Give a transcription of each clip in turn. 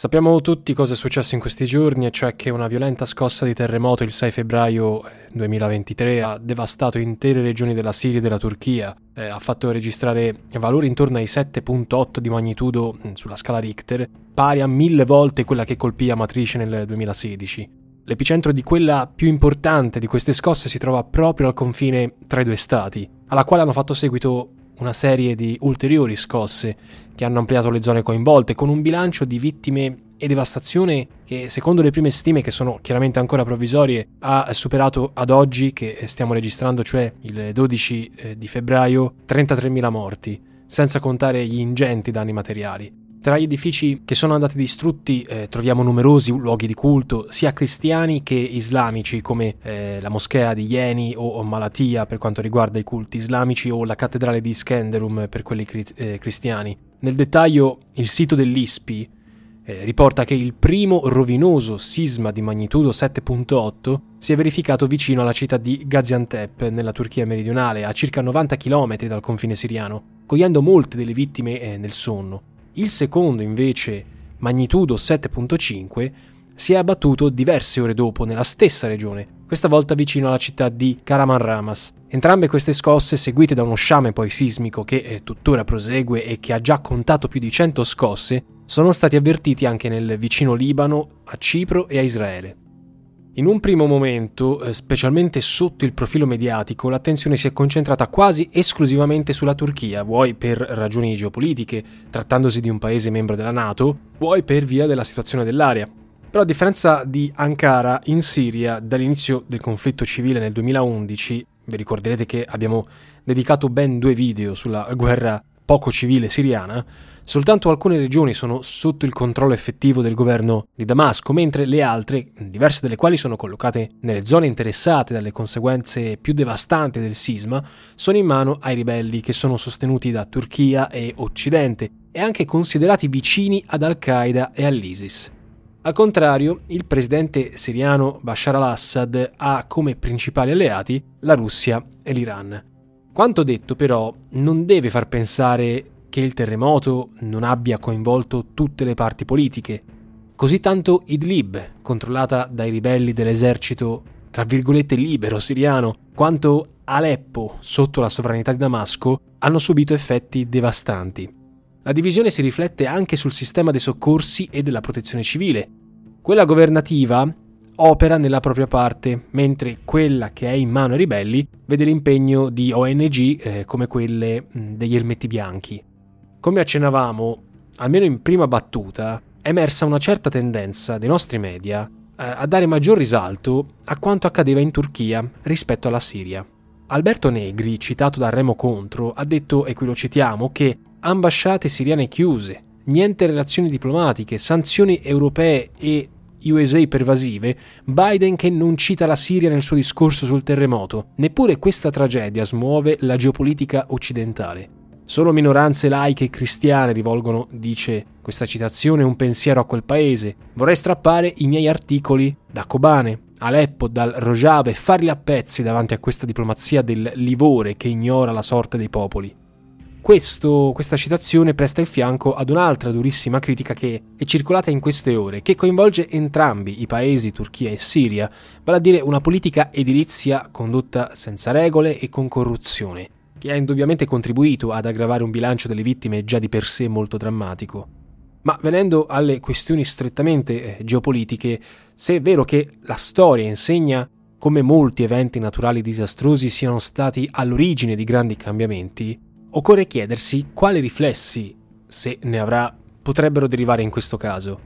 Sappiamo tutti cosa è successo in questi giorni, e cioè che una violenta scossa di terremoto il 6 febbraio 2023 ha devastato intere regioni della Siria e della Turchia, eh, ha fatto registrare valori intorno ai 7.8 di magnitudo mm, sulla scala Richter, pari a mille volte quella che colpì Amatrice nel 2016. L'epicentro di quella più importante di queste scosse si trova proprio al confine tra i due stati, alla quale hanno fatto seguito una serie di ulteriori scosse che hanno ampliato le zone coinvolte, con un bilancio di vittime e devastazione che, secondo le prime stime, che sono chiaramente ancora provvisorie, ha superato ad oggi, che stiamo registrando, cioè il 12 eh, di febbraio, 33.000 morti, senza contare gli ingenti danni materiali. Tra gli edifici che sono andati distrutti eh, troviamo numerosi luoghi di culto, sia cristiani che islamici, come eh, la moschea di Ieni o, o, Malatia per quanto riguarda i culti islamici o la cattedrale di Skenderum per quelli cri- eh, cristiani. Nel dettaglio, il sito dell'ISPI eh, riporta che il primo rovinoso sisma di magnitudo 7.8 si è verificato vicino alla città di Gaziantep, nella Turchia meridionale, a circa 90 km dal confine siriano, cogliendo molte delle vittime eh, nel sonno. Il secondo, invece, magnitudo 7.5, si è abbattuto diverse ore dopo nella stessa regione, questa volta vicino alla città di Karamanramas. Entrambe queste scosse, seguite da uno sciame poi sismico che eh, tuttora prosegue e che ha già contato più di 100 scosse, sono stati avvertiti anche nel vicino Libano, a Cipro e a Israele. In un primo momento, eh, specialmente sotto il profilo mediatico, l'attenzione si è concentrata quasi esclusivamente sulla Turchia, vuoi per ragioni geopolitiche, trattandosi di un paese membro della Nato, vuoi per via della situazione dell'area. Però a differenza di Ankara, in Siria, dall'inizio del conflitto civile nel 2011, vi ricorderete che abbiamo dedicato ben due video sulla guerra poco civile siriana, Soltanto alcune regioni sono sotto il controllo effettivo del governo di Damasco, mentre le altre, diverse delle quali sono collocate nelle zone interessate dalle conseguenze più devastanti del sisma, sono in mano ai ribelli che sono sostenuti da Turchia e Occidente e anche considerati vicini ad Al-Qaeda e all'ISIS. Al contrario, il presidente siriano Bashar al-Assad ha come principali alleati la Russia e l'Iran. Quanto detto però non deve far pensare che il terremoto non abbia coinvolto tutte le parti politiche. Così tanto Idlib, controllata dai ribelli dell'esercito tra virgolette libero siriano, quanto Aleppo, sotto la sovranità di Damasco, hanno subito effetti devastanti. La divisione si riflette anche sul sistema dei soccorsi e della protezione civile. Quella governativa opera nella propria parte, mentre quella che è in mano ai ribelli vede l'impegno di ONG eh, come quelle degli elmetti bianchi. Come accennavamo, almeno in prima battuta, è emersa una certa tendenza dei nostri media eh, a dare maggior risalto a quanto accadeva in Turchia rispetto alla Siria. Alberto Negri, citato da Remo Contro, ha detto, e qui lo citiamo, che ambasciate siriane chiuse, niente relazioni diplomatiche, sanzioni europee e USA pervasive, Biden che non cita la Siria nel suo discorso sul terremoto. Neppure questa tragedia smuove la geopolitica occidentale. Solo minoranze laiche e cristiane rivolgono, dice questa citazione, un pensiero a quel paese. Vorrei strappare i miei articoli da Kobane, Aleppo, dal Rojava e farli a pezzi davanti a questa diplomazia del livore che ignora la sorte dei popoli. Questo, questa citazione presta il fianco ad un'altra durissima critica che è circolata in queste ore, che coinvolge entrambi i paesi, Turchia e Siria, vale a dire una politica edilizia condotta senza regole e con corruzione che ha indubbiamente contribuito ad aggravare un bilancio delle vittime già di per sé molto drammatico. Ma venendo alle questioni strettamente eh, geopolitiche, se è vero che la storia insegna come molti eventi naturali disastrosi siano stati all'origine di grandi cambiamenti, occorre chiedersi quali riflessi, se ne avrà, potrebbero derivare in questo caso.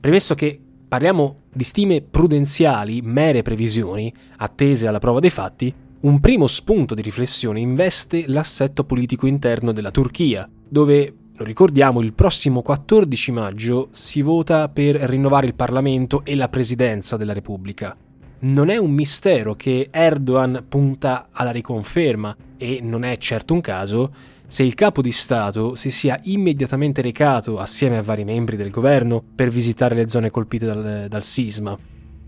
Premesso che parliamo di stime prudenziali, mere previsioni, attese alla prova dei fatti, un primo spunto di riflessione investe l'assetto politico interno della Turchia, dove, lo ricordiamo, il prossimo 14 maggio si vota per rinnovare il Parlamento e la Presidenza della Repubblica. Non è un mistero che Erdogan punta alla riconferma e non è certo un caso se il capo di Stato si sia immediatamente recato assieme a vari membri del governo per visitare le zone colpite dal, dal sisma.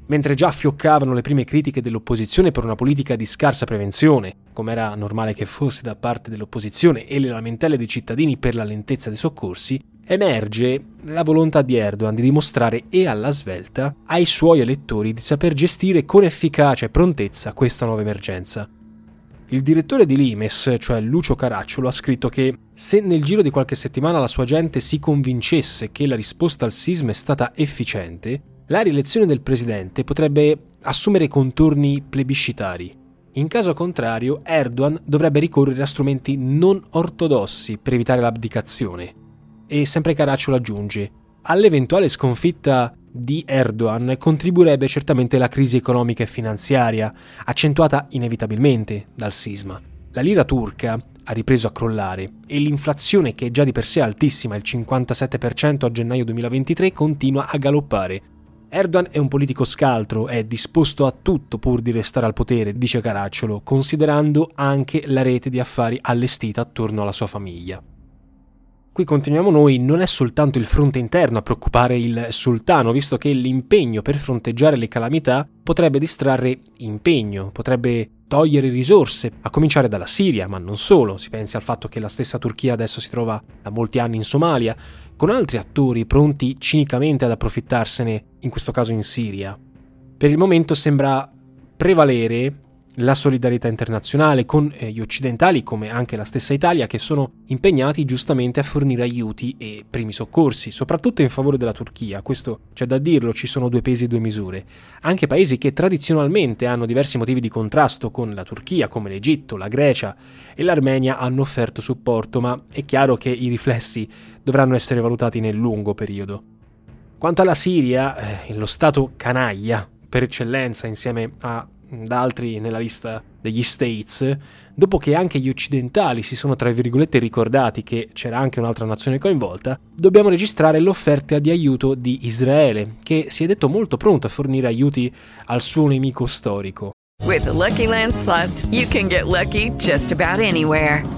Mentre già fioccavano le prime critiche dell'opposizione per una politica di scarsa prevenzione, come era normale che fosse da parte dell'opposizione, e le lamentele dei cittadini per la lentezza dei soccorsi, emerge la volontà di Erdogan di dimostrare e alla svelta ai suoi elettori di saper gestire con efficacia e prontezza questa nuova emergenza. Il direttore di Limes, cioè Lucio Caracciolo, ha scritto che se nel giro di qualche settimana la sua gente si convincesse che la risposta al sisma è stata efficiente, la rielezione del presidente potrebbe assumere contorni plebiscitari. In caso contrario, Erdogan dovrebbe ricorrere a strumenti non ortodossi per evitare l'abdicazione. E sempre Caracciolo aggiunge, all'eventuale sconfitta di Erdogan contribuirebbe certamente la crisi economica e finanziaria, accentuata inevitabilmente dal sisma. La lira turca ha ripreso a crollare e l'inflazione, che è già di per sé altissima, il 57% a gennaio 2023, continua a galoppare. Erdogan è un politico scaltro, è disposto a tutto pur di restare al potere, dice Caracciolo, considerando anche la rete di affari allestita attorno alla sua famiglia. Qui continuiamo noi, non è soltanto il fronte interno a preoccupare il sultano, visto che l'impegno per fronteggiare le calamità potrebbe distrarre impegno, potrebbe togliere risorse, a cominciare dalla Siria, ma non solo, si pensi al fatto che la stessa Turchia adesso si trova da molti anni in Somalia, con altri attori pronti cinicamente ad approfittarsene, in questo caso in Siria. Per il momento sembra prevalere la solidarietà internazionale con eh, gli occidentali come anche la stessa Italia che sono impegnati giustamente a fornire aiuti e primi soccorsi, soprattutto in favore della Turchia, questo c'è da dirlo, ci sono due pesi e due misure. Anche paesi che tradizionalmente hanno diversi motivi di contrasto con la Turchia come l'Egitto, la Grecia e l'Armenia hanno offerto supporto, ma è chiaro che i riflessi dovranno essere valutati nel lungo periodo. Quanto alla Siria, eh, lo Stato canaglia per eccellenza insieme a da altri nella lista degli States, dopo che anche gli occidentali si sono tra virgolette ricordati che c'era anche un'altra nazione coinvolta, dobbiamo registrare l'offerta di aiuto di Israele, che si è detto molto pronto a fornire aiuti al suo nemico storico. With the Lucky Land slots, you can get lucky just about anywhere.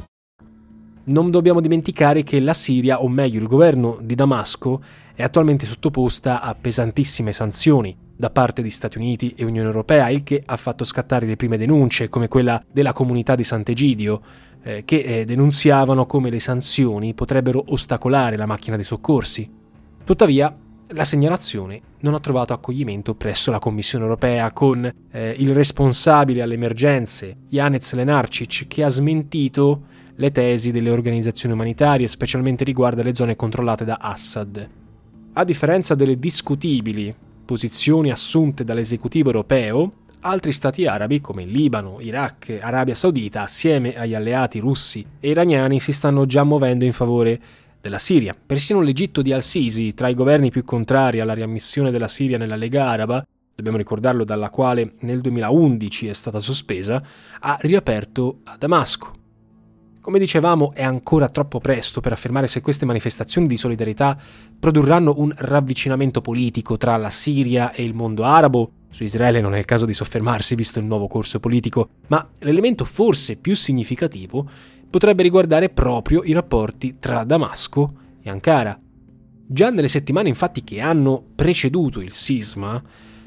Non dobbiamo dimenticare che la Siria, o meglio il governo di Damasco, è attualmente sottoposta a pesantissime sanzioni da parte di Stati Uniti e Unione Europea, il che ha fatto scattare le prime denunce, come quella della comunità di Sant'Egidio, eh, che eh, denunziavano come le sanzioni potrebbero ostacolare la macchina dei soccorsi. Tuttavia, la segnalazione non ha trovato accoglimento presso la Commissione europea con eh, il responsabile alle emergenze, Janez Lenarcic, che ha smentito le tesi delle organizzazioni umanitarie, specialmente riguardo alle zone controllate da Assad. A differenza delle discutibili posizioni assunte dall'esecutivo europeo, altri stati arabi come Libano, Iraq Arabia Saudita, assieme agli alleati russi e iraniani, si stanno già muovendo in favore della Siria. Persino l'Egitto di Al-Sisi, tra i governi più contrari alla riammissione della Siria nella Lega Araba, dobbiamo ricordarlo dalla quale nel 2011 è stata sospesa, ha riaperto a Damasco. Come dicevamo, è ancora troppo presto per affermare se queste manifestazioni di solidarietà produrranno un ravvicinamento politico tra la Siria e il mondo arabo. Su Israele non è il caso di soffermarsi visto il nuovo corso politico, ma l'elemento forse più significativo potrebbe riguardare proprio i rapporti tra Damasco e Ankara. Già nelle settimane infatti che hanno preceduto il sisma,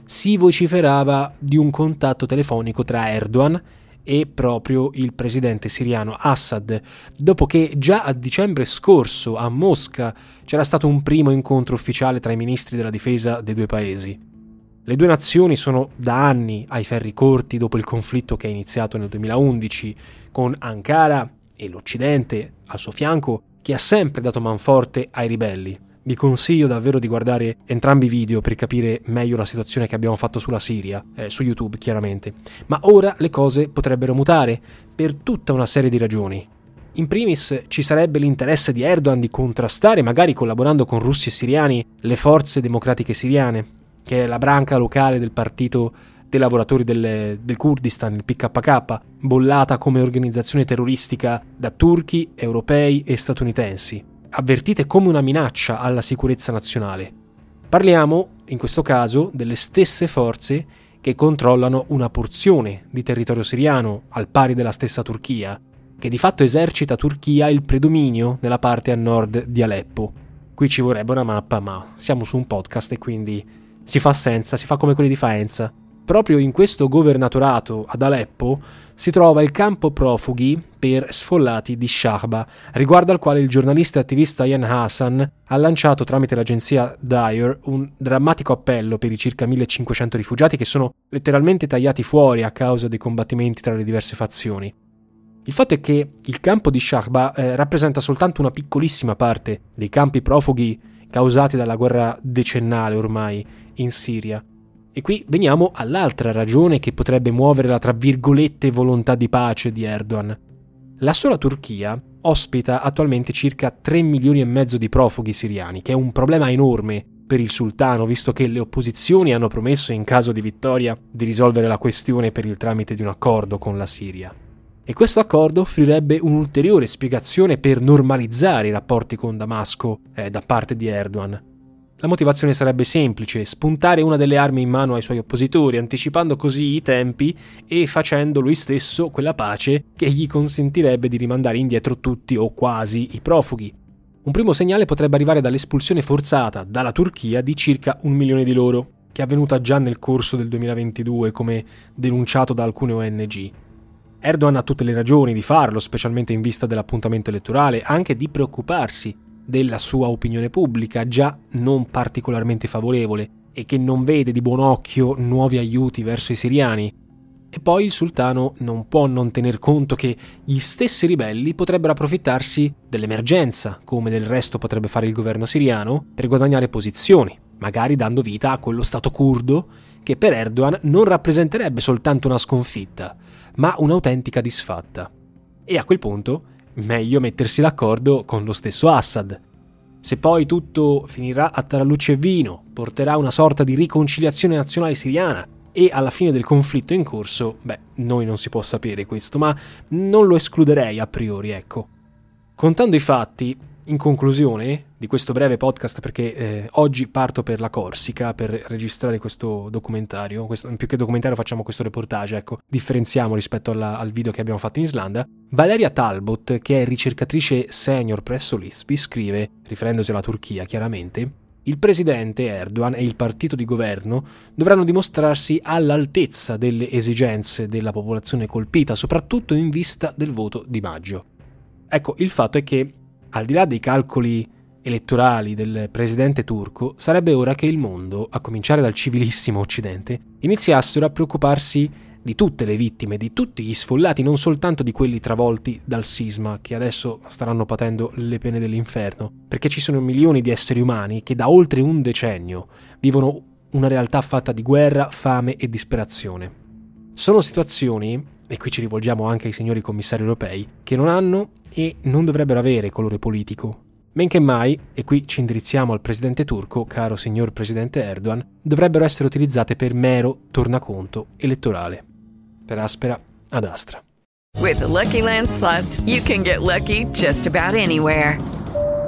si vociferava di un contatto telefonico tra Erdogan è proprio il presidente siriano Assad, dopo che già a dicembre scorso a Mosca c'era stato un primo incontro ufficiale tra i ministri della difesa dei due paesi. Le due nazioni sono da anni ai ferri corti dopo il conflitto che è iniziato nel 2011, con Ankara e l'Occidente al suo fianco, che ha sempre dato manforte ai ribelli. Vi consiglio davvero di guardare entrambi i video per capire meglio la situazione che abbiamo fatto sulla Siria, eh, su YouTube chiaramente. Ma ora le cose potrebbero mutare, per tutta una serie di ragioni. In primis ci sarebbe l'interesse di Erdogan di contrastare, magari collaborando con russi e siriani, le forze democratiche siriane, che è la branca locale del partito dei lavoratori del, del, Kurdistan, il PKK, bollata come organizzazione terroristica da turchi, europei e statunitensi avvertite come una minaccia alla sicurezza nazionale. Parliamo, in questo caso, delle stesse forze che controllano una porzione di territorio siriano, al pari della stessa Turchia, che di fatto esercita Turchia il predominio nella parte a nord di Aleppo. Qui ci vorrebbe una mappa, ma siamo su un podcast e quindi si fa senza, si fa come quelli di Faenza. Proprio in questo governatorato ad Aleppo si trova il campo profughi per sfollati di Shahba, riguardo al quale il giornalista e attivista Ian Hassan ha lanciato tramite l'agenzia Dyer un drammatico appello per i circa 1500 rifugiati che sono letteralmente tagliati fuori a causa dei combattimenti tra le diverse fazioni. Il fatto è che il campo di Shahba eh, rappresenta soltanto una piccolissima parte dei campi profughi causati dalla guerra decennale ormai in Siria e qui veniamo all'altra ragione che potrebbe muovere la tra virgolette volontà di pace di Erdogan. La sola Turchia ospita attualmente circa 3 milioni e mezzo di profughi siriani, che è un problema enorme per il sultano, visto che le opposizioni hanno promesso in caso di vittoria di risolvere la questione per il tramite di un accordo con la Siria. E questo accordo offrirebbe un'ulteriore spiegazione per normalizzare i rapporti con Damasco eh, da parte di Erdogan. La motivazione sarebbe semplice, spuntare una delle armi in mano ai suoi oppositori, anticipando così i tempi e facendo lui stesso quella pace che gli consentirebbe di rimandare indietro tutti o quasi i profughi. Un primo segnale potrebbe arrivare dall'espulsione forzata dalla Turchia di circa un milione di loro, che è avvenuta già nel corso del 2022 come denunciato da alcune ONG. Erdogan ha tutte le ragioni di farlo, specialmente in vista dell'appuntamento elettorale, anche di preoccuparsi della sua opinione pubblica, già non particolarmente favorevole, e che non vede di buon occhio nuovi aiuti verso i siriani. E poi il sultano non può non tener conto che gli stessi ribelli potrebbero approfittarsi dell'emergenza, come del resto potrebbe fare il governo siriano, per guadagnare posizioni, magari dando vita a quello Stato curdo che per Erdogan non rappresenterebbe soltanto una sconfitta, ma un'autentica disfatta. E a quel punto meglio mettersi d'accordo con lo stesso Assad. Se poi tutto finirà a tarallucce e vino, porterà una sorta di riconciliazione nazionale siriana e alla fine del conflitto in corso, beh, noi non si può sapere questo, ma non lo escluderei a priori, ecco. Contando i fatti, in conclusione di questo breve podcast, perché eh, oggi parto per la Corsica per registrare questo documentario, questo, più che documentario facciamo questo reportage, ecco, differenziamo rispetto alla, al video che abbiamo fatto in Islanda. Valeria Talbot, che è ricercatrice senior presso l'ISPI, scrive, riferendosi alla Turchia chiaramente, il presidente Erdogan e il partito di governo dovranno dimostrarsi all'altezza delle esigenze della popolazione colpita, soprattutto in vista del voto di maggio. Ecco, il fatto è che al di là dei calcoli elettorali del presidente turco, sarebbe ora che il mondo, a cominciare dal civilissimo Occidente, iniziassero a preoccuparsi di tutte le vittime, di tutti gli sfollati, non soltanto di quelli travolti dal sisma, che adesso staranno patendo le pene dell'inferno, perché ci sono milioni di esseri umani che da oltre un decennio vivono una realtà fatta di guerra, fame e disperazione. Sono situazioni, e qui ci rivolgiamo anche ai signori commissari europei, che non hanno e non dovrebbero avere colore politico. Men che mai, e qui ci indirizziamo al presidente turco, caro signor presidente Erdogan, dovrebbero essere utilizzate per mero tornaconto elettorale. Per aspera ad astra. With the Lucky Land slots, you can get lucky just about anywhere.